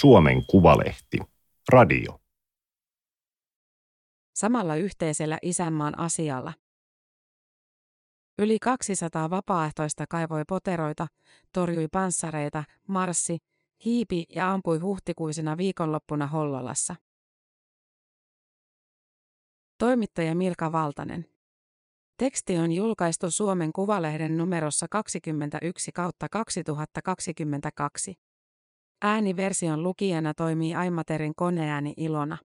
Suomen Kuvalehti. Radio. Samalla yhteisellä isänmaan asialla. Yli 200 vapaaehtoista kaivoi poteroita, torjui panssareita, marssi, hiipi ja ampui huhtikuisena viikonloppuna Hollolassa. Toimittaja Milka Valtanen. Teksti on julkaistu Suomen Kuvalehden numerossa 21 kautta 2022. Ääniversion lukijana toimii Aimaterin koneääni Ilona.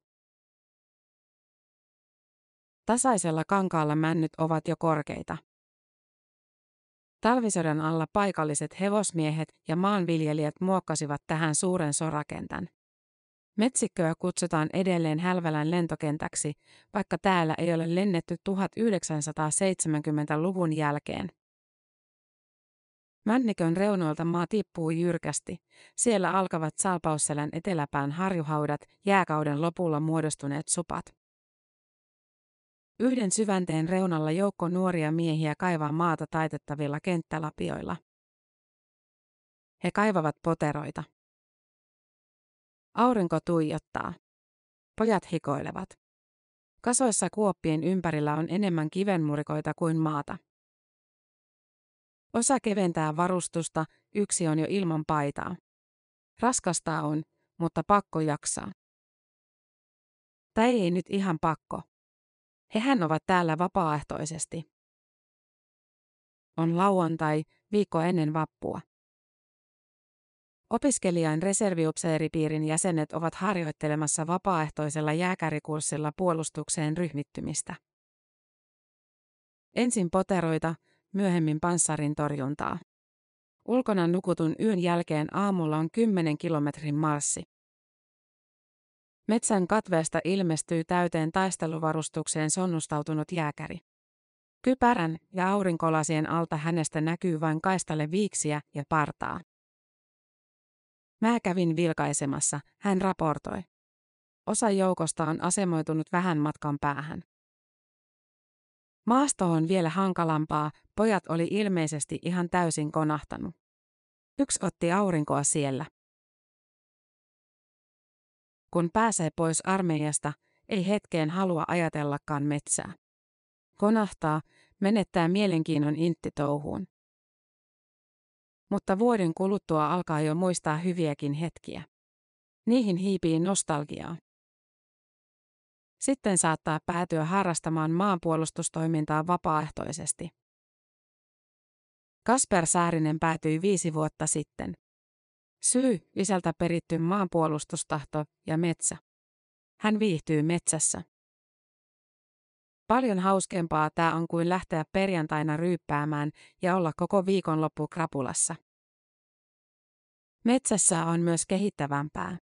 Tasaisella kankaalla männyt ovat jo korkeita. Talvisodan alla paikalliset hevosmiehet ja maanviljelijät muokkasivat tähän suuren sorakentän. Metsikköä kutsutaan edelleen Hälvälän lentokentäksi, vaikka täällä ei ole lennetty 1970-luvun jälkeen. Männikön reunoilta maa tippuu jyrkästi. Siellä alkavat Salpausselän eteläpään harjuhaudat, jääkauden lopulla muodostuneet supat. Yhden syvänteen reunalla joukko nuoria miehiä kaivaa maata taitettavilla kenttälapioilla. He kaivavat poteroita. Aurinko tuijottaa. Pojat hikoilevat. Kasoissa kuoppien ympärillä on enemmän kivenmurikoita kuin maata. Osa keventää varustusta, yksi on jo ilman paitaa. Raskasta on, mutta pakko jaksaa. Tai ei nyt ihan pakko. Hehän ovat täällä vapaaehtoisesti. On lauantai, viikko ennen vappua. Opiskelijain reserviupseeripiirin jäsenet ovat harjoittelemassa vapaaehtoisella jääkärikurssilla puolustukseen ryhmittymistä. Ensin poteroita, myöhemmin panssarin torjuntaa. Ulkona nukutun yön jälkeen aamulla on 10 kilometrin marssi. Metsän katveesta ilmestyy täyteen taisteluvarustukseen sonnustautunut jääkäri. Kypärän ja aurinkolasien alta hänestä näkyy vain kaistalle viiksiä ja partaa. Mä kävin vilkaisemassa, hän raportoi. Osa joukosta on asemoitunut vähän matkan päähän. Maasto on vielä hankalampaa, pojat oli ilmeisesti ihan täysin konahtanut. Yksi otti aurinkoa siellä. Kun pääsee pois armeijasta, ei hetkeen halua ajatellakaan metsää. Konahtaa, menettää mielenkiinnon inttitouhuun. Mutta vuoden kuluttua alkaa jo muistaa hyviäkin hetkiä. Niihin hiipii nostalgiaa. Sitten saattaa päätyä harrastamaan maanpuolustustoimintaa vapaaehtoisesti. Kasper Saarinen päätyi viisi vuotta sitten. Syy isältä peritty maanpuolustustahto ja metsä. Hän viihtyy metsässä. Paljon hauskempaa tämä on kuin lähteä perjantaina ryyppäämään ja olla koko viikonloppu krapulassa. Metsässä on myös kehittävämpää.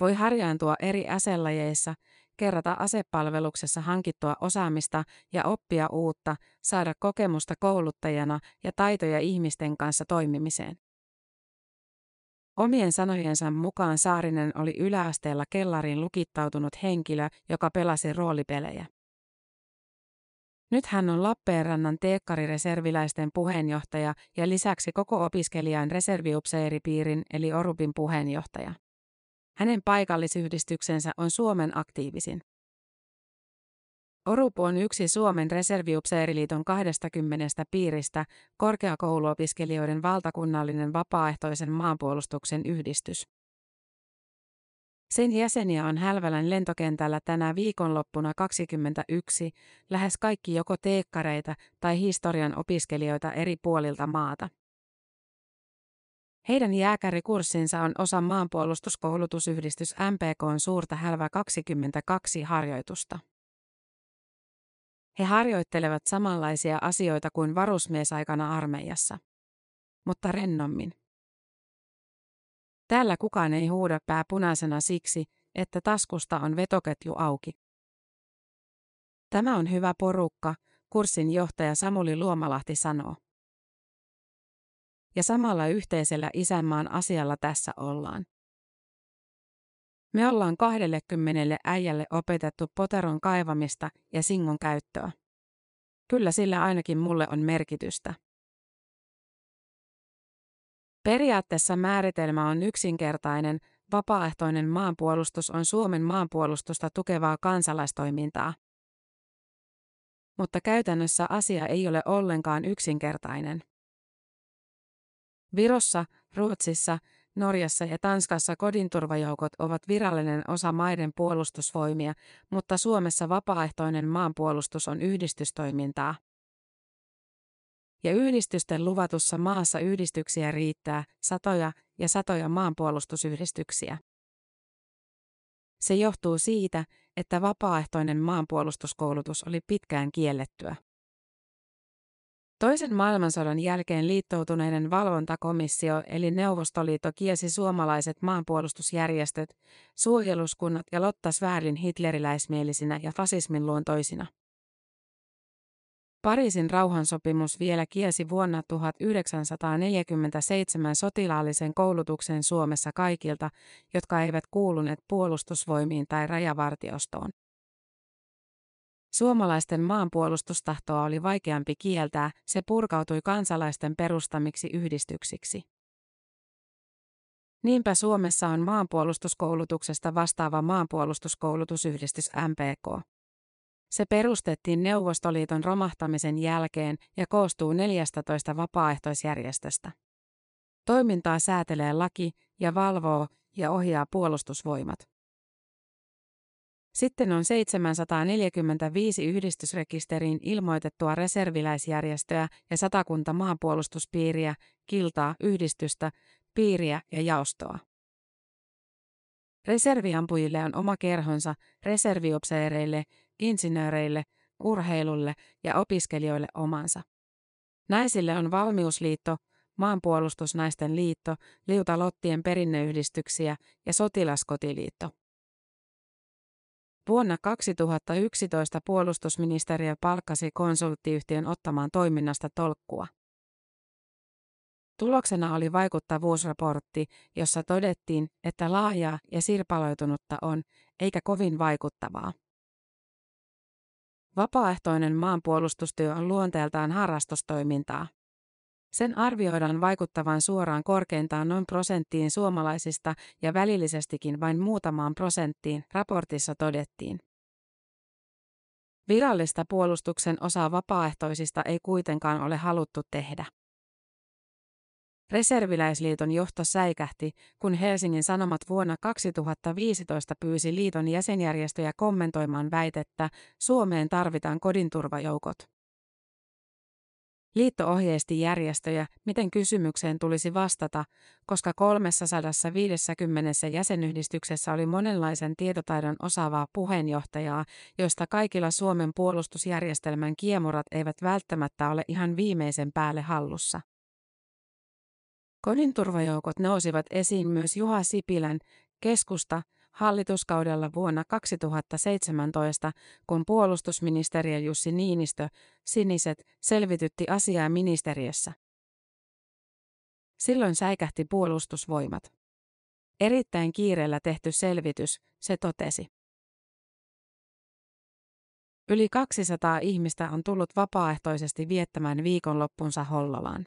Voi harjaantua eri aselajeissa, kerrata asepalveluksessa hankittua osaamista ja oppia uutta, saada kokemusta kouluttajana ja taitoja ihmisten kanssa toimimiseen. Omien sanojensa mukaan Saarinen oli yläasteella kellariin lukittautunut henkilö, joka pelasi roolipelejä. Nyt hän on Lappeenrannan teekkarireserviläisten puheenjohtaja ja lisäksi koko opiskelijan reserviupseeripiirin eli Orupin puheenjohtaja. Hänen paikallisyhdistyksensä on Suomen aktiivisin. Orup on yksi Suomen reserviupseeriliiton 20 piiristä korkeakouluopiskelijoiden valtakunnallinen vapaaehtoisen maanpuolustuksen yhdistys. Sen jäseniä on Hälvälän lentokentällä tänä viikonloppuna 21, lähes kaikki joko teekkareita tai historian opiskelijoita eri puolilta maata. Heidän jääkärikurssinsa on osa maanpuolustuskoulutusyhdistys MPKn suurta Hälvä 22 harjoitusta. He harjoittelevat samanlaisia asioita kuin varusmiesaikana armeijassa. Mutta rennommin. Täällä kukaan ei huuda pää punaisena siksi, että taskusta on vetoketju auki. Tämä on hyvä porukka, kurssin johtaja Samuli Luomalahti sanoo. Ja samalla yhteisellä isänmaan asialla tässä ollaan. Me ollaan 20 äijälle opetettu poteron kaivamista ja singon käyttöä. Kyllä sillä ainakin mulle on merkitystä. Periaatteessa määritelmä on yksinkertainen, vapaaehtoinen maanpuolustus on Suomen maanpuolustusta tukevaa kansalaistoimintaa. Mutta käytännössä asia ei ole ollenkaan yksinkertainen. Virossa, Ruotsissa, Norjassa ja Tanskassa kodinturvajoukot ovat virallinen osa maiden puolustusvoimia, mutta Suomessa vapaaehtoinen maanpuolustus on yhdistystoimintaa. Ja yhdistysten luvatussa maassa yhdistyksiä riittää satoja ja satoja maanpuolustusyhdistyksiä. Se johtuu siitä, että vapaaehtoinen maanpuolustuskoulutus oli pitkään kiellettyä. Toisen maailmansodan jälkeen liittoutuneiden valvontakomissio eli Neuvostoliitto kiesi suomalaiset maanpuolustusjärjestöt, suojeluskunnat ja lottas väärin hitleriläismielisinä ja fasismin luontoisina. Pariisin rauhansopimus vielä kiesi vuonna 1947 sotilaallisen koulutuksen Suomessa kaikilta, jotka eivät kuuluneet puolustusvoimiin tai rajavartiostoon. Suomalaisten maanpuolustustahtoa oli vaikeampi kieltää, se purkautui kansalaisten perustamiksi yhdistyksiksi. Niinpä Suomessa on maanpuolustuskoulutuksesta vastaava maanpuolustuskoulutusyhdistys MPK. Se perustettiin Neuvostoliiton romahtamisen jälkeen ja koostuu 14 vapaaehtoisjärjestöstä. Toimintaa säätelee laki ja valvoo ja ohjaa puolustusvoimat. Sitten on 745 yhdistysrekisteriin ilmoitettua reserviläisjärjestöä ja satakunta maanpuolustuspiiriä, kiltaa, yhdistystä, piiriä ja jaostoa. Reserviampujille on oma kerhonsa, reserviupseereille, insinööreille, urheilulle ja opiskelijoille omansa. Naisille on valmiusliitto, maanpuolustusnaisten liitto, liutalottien perinneyhdistyksiä ja sotilaskotiliitto. Vuonna 2011 puolustusministeriö palkkasi konsulttiyhtiön ottamaan toiminnasta tolkkua. Tuloksena oli vaikuttavuusraportti, jossa todettiin, että laajaa ja sirpaloitunutta on, eikä kovin vaikuttavaa. Vapaaehtoinen maanpuolustustyö on luonteeltaan harrastustoimintaa. Sen arvioidaan vaikuttavan suoraan korkeintaan noin prosenttiin suomalaisista ja välillisestikin vain muutamaan prosenttiin, raportissa todettiin. Virallista puolustuksen osaa vapaaehtoisista ei kuitenkaan ole haluttu tehdä. Reserviläisliiton johto säikähti, kun Helsingin Sanomat vuonna 2015 pyysi liiton jäsenjärjestöjä kommentoimaan väitettä, Suomeen tarvitaan kodinturvajoukot. Liitto ohjeisti järjestöjä, miten kysymykseen tulisi vastata, koska 350 jäsenyhdistyksessä oli monenlaisen tietotaidon osaavaa puheenjohtajaa, joista kaikilla Suomen puolustusjärjestelmän kiemurat eivät välttämättä ole ihan viimeisen päälle hallussa. Kodinturvajoukot nousivat esiin myös Juha Sipilän, keskusta, hallituskaudella vuonna 2017, kun puolustusministeriö Jussi Niinistö, Siniset, selvitytti asiaa ministeriössä. Silloin säikähti puolustusvoimat. Erittäin kiireellä tehty selvitys, se totesi. Yli 200 ihmistä on tullut vapaaehtoisesti viettämään viikonloppunsa Hollolaan.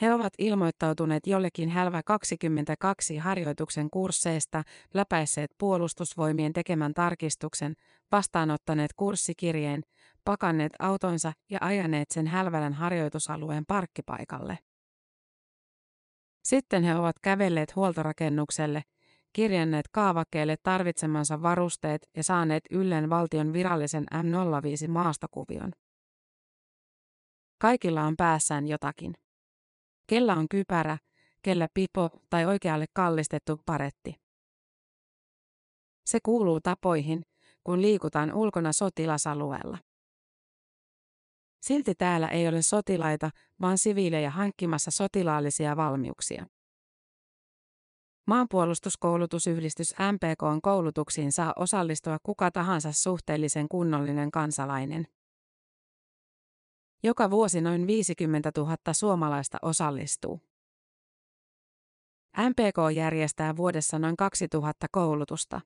He ovat ilmoittautuneet jollekin Hälvä 22 harjoituksen kursseista, läpäisseet puolustusvoimien tekemän tarkistuksen, vastaanottaneet kurssikirjeen, pakanneet autonsa ja ajaneet sen Hälvälän harjoitusalueen parkkipaikalle. Sitten he ovat kävelleet huoltorakennukselle, kirjanneet kaavakkeelle tarvitsemansa varusteet ja saaneet Yllen valtion virallisen M05 maastokuvion. Kaikilla on päässään jotakin. Kellä on kypärä, kellä pipo tai oikealle kallistettu paretti. Se kuuluu tapoihin, kun liikutaan ulkona sotilasalueella. Silti täällä ei ole sotilaita, vaan siviilejä hankkimassa sotilaallisia valmiuksia. Maanpuolustuskoulutusyhdistys MPKn koulutuksiin saa osallistua kuka tahansa suhteellisen kunnollinen kansalainen. Joka vuosi noin 50 000 suomalaista osallistuu. MPK järjestää vuodessa noin 2000 koulutusta.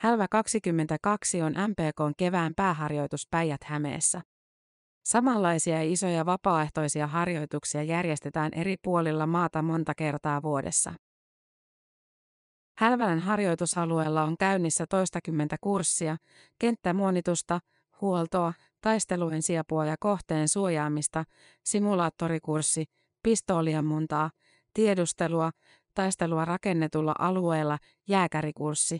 Hälvä 22 on MPKn kevään pääharjoitus Päijät-Hämeessä. Samanlaisia isoja vapaaehtoisia harjoituksia järjestetään eri puolilla maata monta kertaa vuodessa. Hälvälän harjoitusalueella on käynnissä toistakymmentä kurssia, kenttämuonitusta, huoltoa, taistelujen siapua ja kohteen suojaamista, simulaattorikurssi, pistooliammuntaa, tiedustelua, taistelua rakennetulla alueella, jääkärikurssi.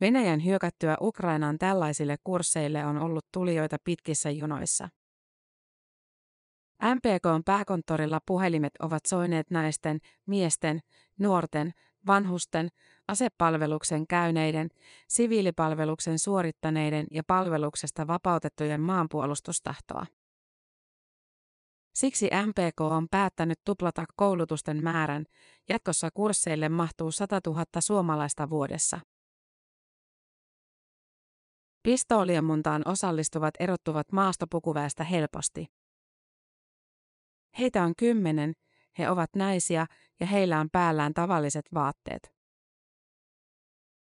Venäjän hyökättyä Ukrainaan tällaisille kursseille on ollut tulijoita pitkissä jonoissa. MPKn pääkonttorilla puhelimet ovat soineet naisten, miesten, nuorten, vanhusten, asepalveluksen käyneiden, siviilipalveluksen suorittaneiden ja palveluksesta vapautettujen maanpuolustustahtoa. Siksi MPK on päättänyt tuplata koulutusten määrän, jatkossa kursseille mahtuu 100 000 suomalaista vuodessa. Pistooliammuntaan osallistuvat erottuvat maastopukuväestä helposti. Heitä on kymmenen, he ovat naisia ja heillä on päällään tavalliset vaatteet.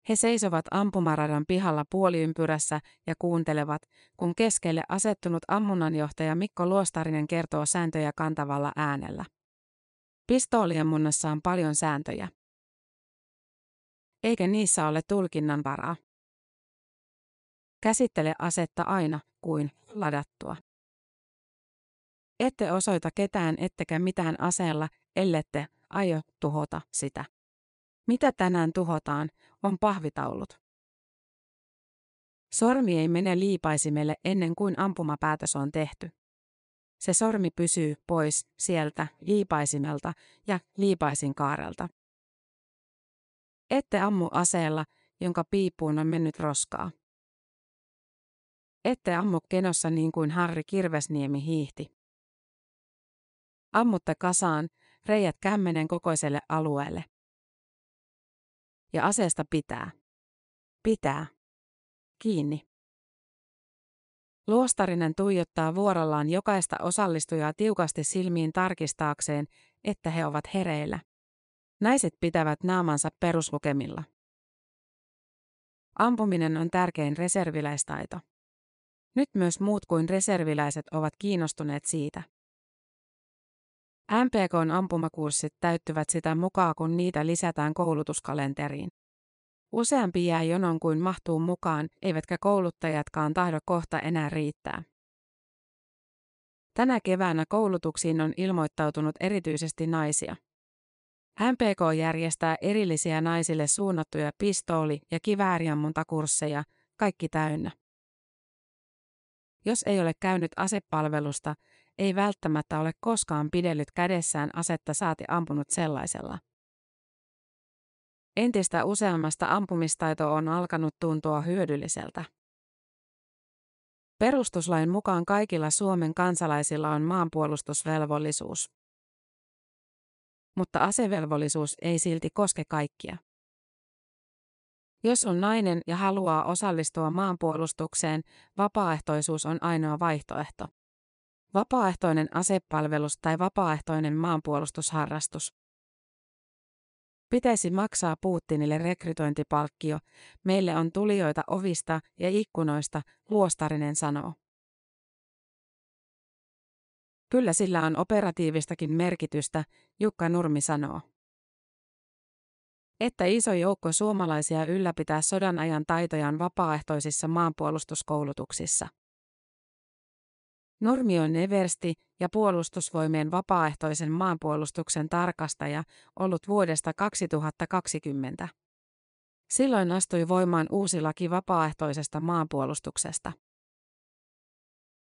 He seisovat ampumaradan pihalla puoliympyrässä ja kuuntelevat, kun keskelle asettunut ammunnanjohtaja Mikko Luostarinen kertoo sääntöjä kantavalla äänellä. Pistooliammunnassa on paljon sääntöjä. Eikä niissä ole tulkinnan varaa. Käsittele asetta aina kuin ladattua. Ette osoita ketään ettekä mitään aseella, ellette aio tuhota sitä. Mitä tänään tuhotaan, on pahvitaulut. Sormi ei mene liipaisimelle ennen kuin ampumapäätös on tehty. Se sormi pysyy pois sieltä liipaisimelta ja liipaisin kaarelta. Ette ammu aseella, jonka piippuun on mennyt roskaa. Ette ammu kenossa niin kuin Harri Kirvesniemi hiihti. Ammutte kasaan, reijät kämmenen kokoiselle alueelle. Ja aseesta pitää. Pitää. Kiinni. Luostarinen tuijottaa vuorollaan jokaista osallistujaa tiukasti silmiin tarkistaakseen, että he ovat hereillä. Naiset pitävät naamansa peruslukemilla. Ampuminen on tärkein reserviläistaito. Nyt myös muut kuin reserviläiset ovat kiinnostuneet siitä. MPKn ampumakurssit täyttyvät sitä mukaan, kun niitä lisätään koulutuskalenteriin. Useampi jää jonon kuin mahtuu mukaan, eivätkä kouluttajatkaan tahdo kohta enää riittää. Tänä keväänä koulutuksiin on ilmoittautunut erityisesti naisia. MPK järjestää erillisiä naisille suunnattuja pistooli- ja kivääriammuntakursseja, kaikki täynnä. Jos ei ole käynyt asepalvelusta, ei välttämättä ole koskaan pidellyt kädessään asetta saati ampunut sellaisella. Entistä useammasta ampumistaito on alkanut tuntua hyödylliseltä. Perustuslain mukaan kaikilla Suomen kansalaisilla on maanpuolustusvelvollisuus. Mutta asevelvollisuus ei silti koske kaikkia. Jos on nainen ja haluaa osallistua maanpuolustukseen, vapaaehtoisuus on ainoa vaihtoehto. Vapaaehtoinen asepalvelus tai vapaaehtoinen maanpuolustusharrastus. Pitäisi maksaa Putinille rekrytointipalkkio, meille on tulijoita ovista ja ikkunoista, Luostarinen sanoo. Kyllä sillä on operatiivistakin merkitystä, Jukka Nurmi sanoo. Että iso joukko suomalaisia ylläpitää sodan ajan taitojaan vapaaehtoisissa maanpuolustuskoulutuksissa. Nurmi on eversti ja puolustusvoimien vapaaehtoisen maanpuolustuksen tarkastaja ollut vuodesta 2020. Silloin astui voimaan uusi laki vapaaehtoisesta maanpuolustuksesta.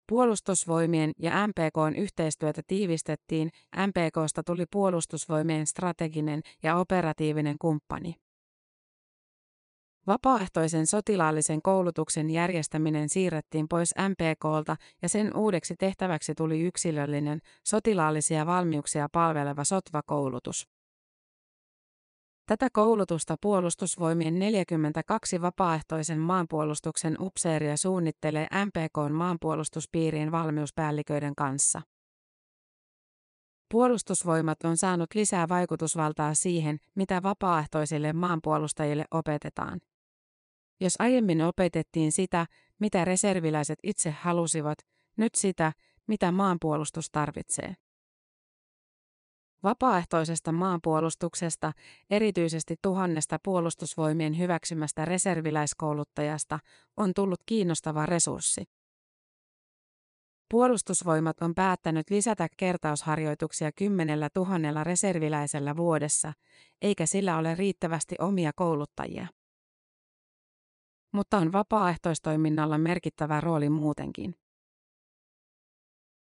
Puolustusvoimien ja MPKn yhteistyötä tiivistettiin, MPKsta tuli puolustusvoimien strateginen ja operatiivinen kumppani. Vapaaehtoisen sotilaallisen koulutuksen järjestäminen siirrettiin pois MPKlta ja sen uudeksi tehtäväksi tuli yksilöllinen, sotilaallisia valmiuksia palveleva sotvakoulutus. Tätä koulutusta puolustusvoimien 42 vapaaehtoisen maanpuolustuksen upseeria suunnittelee MPKn maanpuolustuspiirien valmiuspäälliköiden kanssa. Puolustusvoimat on saanut lisää vaikutusvaltaa siihen, mitä vapaaehtoisille maanpuolustajille opetetaan. Jos aiemmin opetettiin sitä, mitä reserviläiset itse halusivat, nyt sitä, mitä maanpuolustus tarvitsee. Vapaaehtoisesta maanpuolustuksesta, erityisesti tuhannesta puolustusvoimien hyväksymästä reserviläiskouluttajasta, on tullut kiinnostava resurssi. Puolustusvoimat on päättänyt lisätä kertausharjoituksia kymmenellä tuhannella reserviläisellä vuodessa, eikä sillä ole riittävästi omia kouluttajia. Mutta on vapaaehtoistoiminnalla merkittävä rooli muutenkin.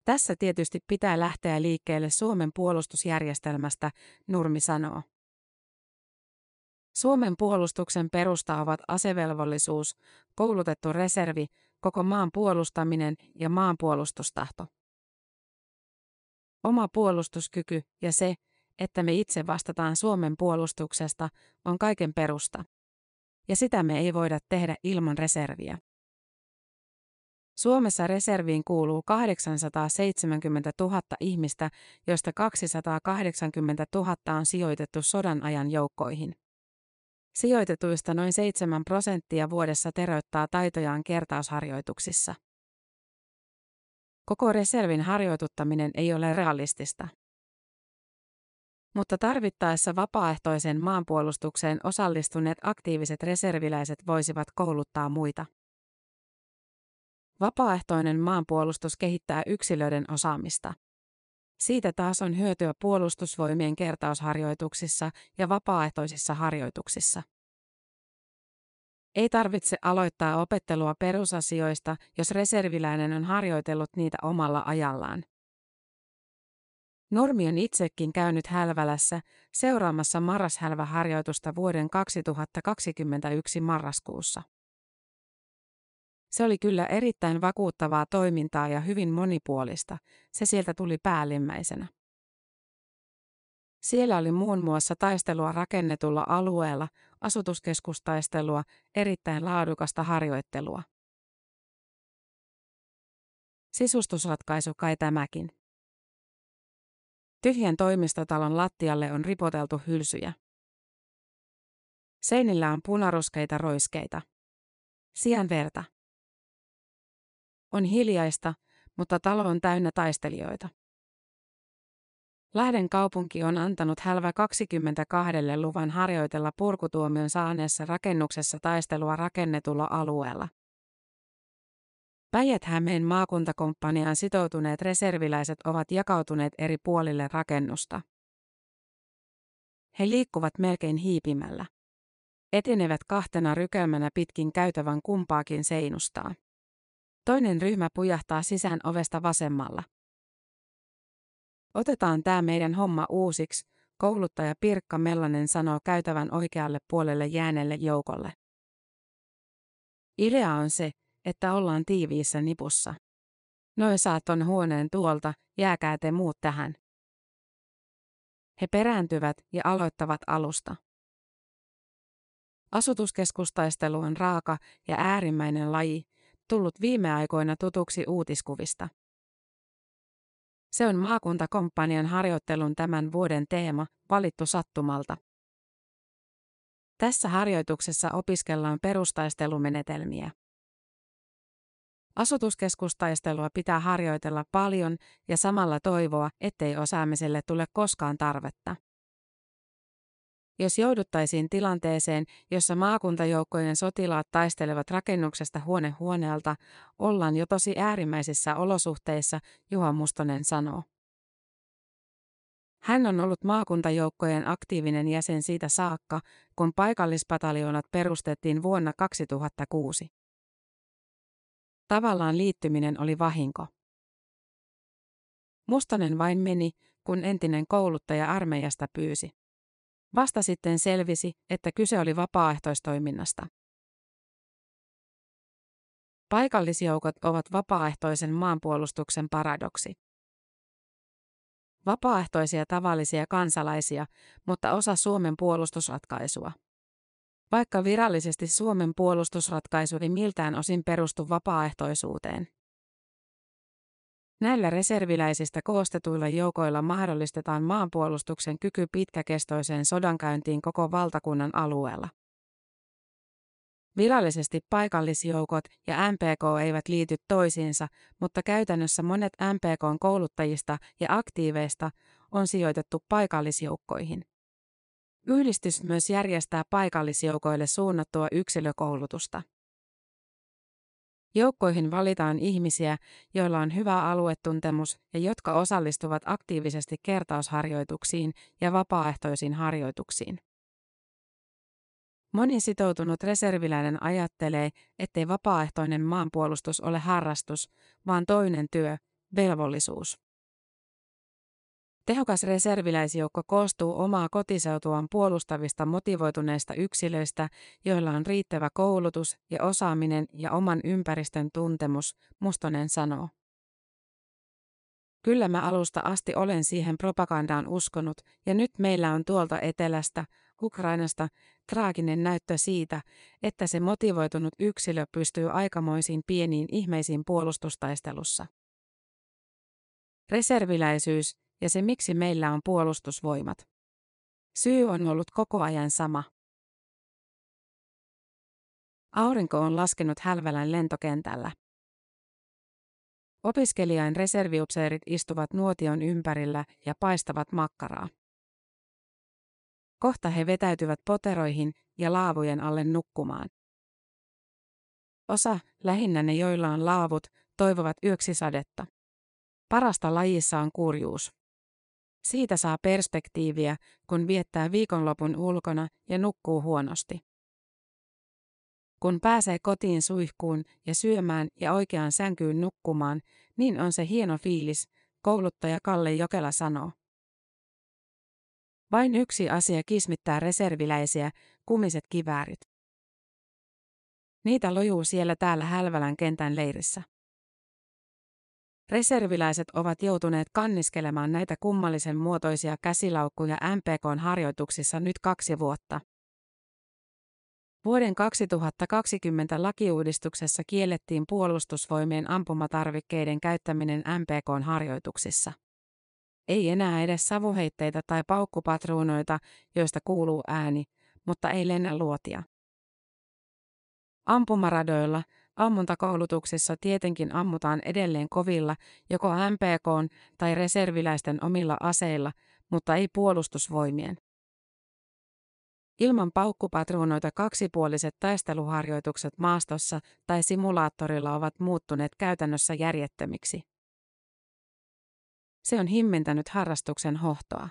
Tässä tietysti pitää lähteä liikkeelle Suomen puolustusjärjestelmästä, Nurmi sanoo. Suomen puolustuksen perusta ovat asevelvollisuus, koulutettu reservi, koko maan puolustaminen ja maanpuolustustahto. Oma puolustuskyky ja se, että me itse vastataan Suomen puolustuksesta, on kaiken perusta. Ja sitä me ei voida tehdä ilman reserviä. Suomessa reserviin kuuluu 870 000 ihmistä, joista 280 000 on sijoitettu sodan ajan joukkoihin. Sijoitetuista noin 7 prosenttia vuodessa teröittää taitojaan kertausharjoituksissa. Koko reservin harjoituttaminen ei ole realistista. Mutta tarvittaessa vapaaehtoisen maanpuolustukseen osallistuneet aktiiviset reserviläiset voisivat kouluttaa muita. Vapaaehtoinen maanpuolustus kehittää yksilöiden osaamista. Siitä taas on hyötyä puolustusvoimien kertausharjoituksissa ja vapaaehtoisissa harjoituksissa. Ei tarvitse aloittaa opettelua perusasioista, jos reserviläinen on harjoitellut niitä omalla ajallaan. Normi on itsekin käynyt Hälvälässä seuraamassa marrashälväharjoitusta vuoden 2021 marraskuussa. Se oli kyllä erittäin vakuuttavaa toimintaa ja hyvin monipuolista, se sieltä tuli päällimmäisenä. Siellä oli muun muassa taistelua rakennetulla alueella, asutuskeskustaistelua, erittäin laadukasta harjoittelua. Sisustusratkaisu kai tämäkin. Tyhjän toimistotalon lattialle on ripoteltu hylsyjä. Seinillä on punaruskeita roiskeita. Sian verta. On hiljaista, mutta talo on täynnä taistelijoita. Lahden kaupunki on antanut Hälvä 22 luvan harjoitella purkutuomion saaneessa rakennuksessa taistelua rakennetulla alueella. Päijät-Hämeen maakuntakomppaniaan sitoutuneet reserviläiset ovat jakautuneet eri puolille rakennusta. He liikkuvat melkein hiipimällä. Etenevät kahtena rykelmänä pitkin käytävän kumpaakin seinustaa. Toinen ryhmä pujahtaa sisään ovesta vasemmalla. Otetaan tämä meidän homma uusiksi, kouluttaja Pirkka Mellanen sanoo käytävän oikealle puolelle jääneelle joukolle. Idea on se, että ollaan tiiviissä nipussa. Noin saat ton huoneen tuolta, jääkää te muut tähän. He perääntyvät ja aloittavat alusta. Asutuskeskustaistelu on raaka ja äärimmäinen laji, tullut viime aikoina tutuksi uutiskuvista. Se on maakuntakomppanian harjoittelun tämän vuoden teema, valittu sattumalta. Tässä harjoituksessa opiskellaan perustaistelumenetelmiä. Asutuskeskustaistelua pitää harjoitella paljon ja samalla toivoa, ettei osaamiselle tule koskaan tarvetta. Jos jouduttaisiin tilanteeseen, jossa maakuntajoukkojen sotilaat taistelevat rakennuksesta huone huoneelta, ollaan jo tosi äärimmäisissä olosuhteissa, Juha Mustonen sanoo. Hän on ollut maakuntajoukkojen aktiivinen jäsen siitä saakka, kun paikallispataljoonat perustettiin vuonna 2006. Tavallaan liittyminen oli vahinko. Mustonen vain meni, kun entinen kouluttaja armeijasta pyysi. Vasta sitten selvisi, että kyse oli vapaaehtoistoiminnasta. Paikallisjoukot ovat vapaaehtoisen maanpuolustuksen paradoksi. Vapaaehtoisia tavallisia kansalaisia, mutta osa Suomen puolustusratkaisua. Vaikka virallisesti Suomen puolustusratkaisu ei miltään osin perustu vapaaehtoisuuteen. Näillä reserviläisistä koostetuilla joukoilla mahdollistetaan maanpuolustuksen kyky pitkäkestoiseen sodankäyntiin koko valtakunnan alueella. Virallisesti paikallisjoukot ja MPK eivät liity toisiinsa, mutta käytännössä monet MPKn kouluttajista ja aktiiveista on sijoitettu paikallisjoukkoihin. Yhdistys myös järjestää paikallisjoukoille suunnattua yksilökoulutusta. Joukkoihin valitaan ihmisiä, joilla on hyvä aluetuntemus ja jotka osallistuvat aktiivisesti kertausharjoituksiin ja vapaaehtoisiin harjoituksiin. Moni sitoutunut reserviläinen ajattelee, ettei vapaaehtoinen maanpuolustus ole harrastus, vaan toinen työ, velvollisuus. Tehokas reserviläisjoukko koostuu omaa kotiseutuaan puolustavista motivoituneista yksilöistä, joilla on riittävä koulutus ja osaaminen ja oman ympäristön tuntemus, Mustonen sanoo. Kyllä mä alusta asti olen siihen propagandaan uskonut, ja nyt meillä on tuolta etelästä, Ukrainasta, traaginen näyttö siitä, että se motivoitunut yksilö pystyy aikamoisiin pieniin ihmeisiin puolustustaistelussa. Reserviläisyys, ja se miksi meillä on puolustusvoimat. Syy on ollut koko ajan sama. Aurinko on laskenut Hälvälän lentokentällä. Opiskelijain reserviupseerit istuvat nuotion ympärillä ja paistavat makkaraa. Kohta he vetäytyvät poteroihin ja laavujen alle nukkumaan. Osa, lähinnä ne joilla on laavut, toivovat yöksi sadetta. Parasta lajissa on kurjuus. Siitä saa perspektiiviä, kun viettää viikonlopun ulkona ja nukkuu huonosti. Kun pääsee kotiin suihkuun ja syömään ja oikeaan sänkyyn nukkumaan, niin on se hieno fiilis, kouluttaja Kalle Jokela sanoo. Vain yksi asia kismittää reserviläisiä, kumiset kiväärit. Niitä lojuu siellä täällä Hälvälän kentän leirissä. Reserviläiset ovat joutuneet kanniskelemaan näitä kummallisen muotoisia käsilaukkuja MPKn harjoituksissa nyt kaksi vuotta. Vuoden 2020 lakiuudistuksessa kiellettiin puolustusvoimien ampumatarvikkeiden käyttäminen MPKn harjoituksissa. Ei enää edes savuheitteitä tai paukkupatruunoita, joista kuuluu ääni, mutta ei lennä luotia. Ampumaradoilla, Ammuntakoulutuksessa tietenkin ammutaan edelleen kovilla, joko MPK tai reserviläisten omilla aseilla, mutta ei puolustusvoimien. Ilman paukkupatruunoita kaksipuoliset taisteluharjoitukset maastossa tai simulaattorilla ovat muuttuneet käytännössä järjettömiksi. Se on himmentänyt harrastuksen hohtoa.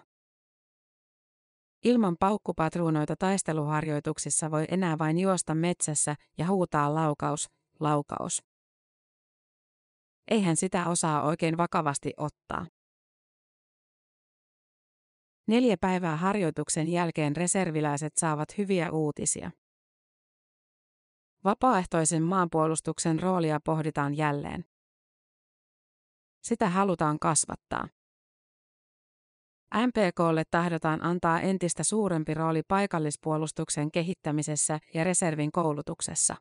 Ilman paukkupatruunoita taisteluharjoituksissa voi enää vain juosta metsässä ja huutaa laukaus, laukaus. Eihän sitä osaa oikein vakavasti ottaa. Neljä päivää harjoituksen jälkeen reserviläiset saavat hyviä uutisia. Vapaaehtoisen maanpuolustuksen roolia pohditaan jälleen. Sitä halutaan kasvattaa. MPKlle tahdotaan antaa entistä suurempi rooli paikallispuolustuksen kehittämisessä ja reservin koulutuksessa.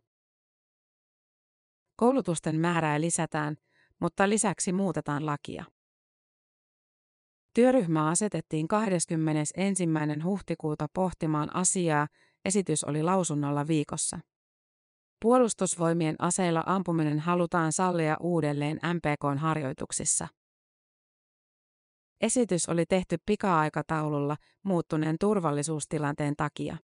Koulutusten määrää lisätään, mutta lisäksi muutetaan lakia. Työryhmä asetettiin 21. huhtikuuta pohtimaan asiaa, esitys oli lausunnolla viikossa. Puolustusvoimien aseilla ampuminen halutaan sallia uudelleen MPKn harjoituksissa. Esitys oli tehty pika-aikataululla muuttuneen turvallisuustilanteen takia.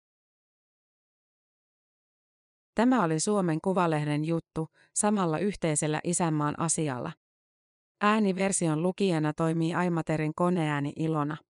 Tämä oli Suomen Kuvalehden juttu samalla yhteisellä isänmaan asialla. Ääniversion lukijana toimii Aimaterin koneääni Ilona.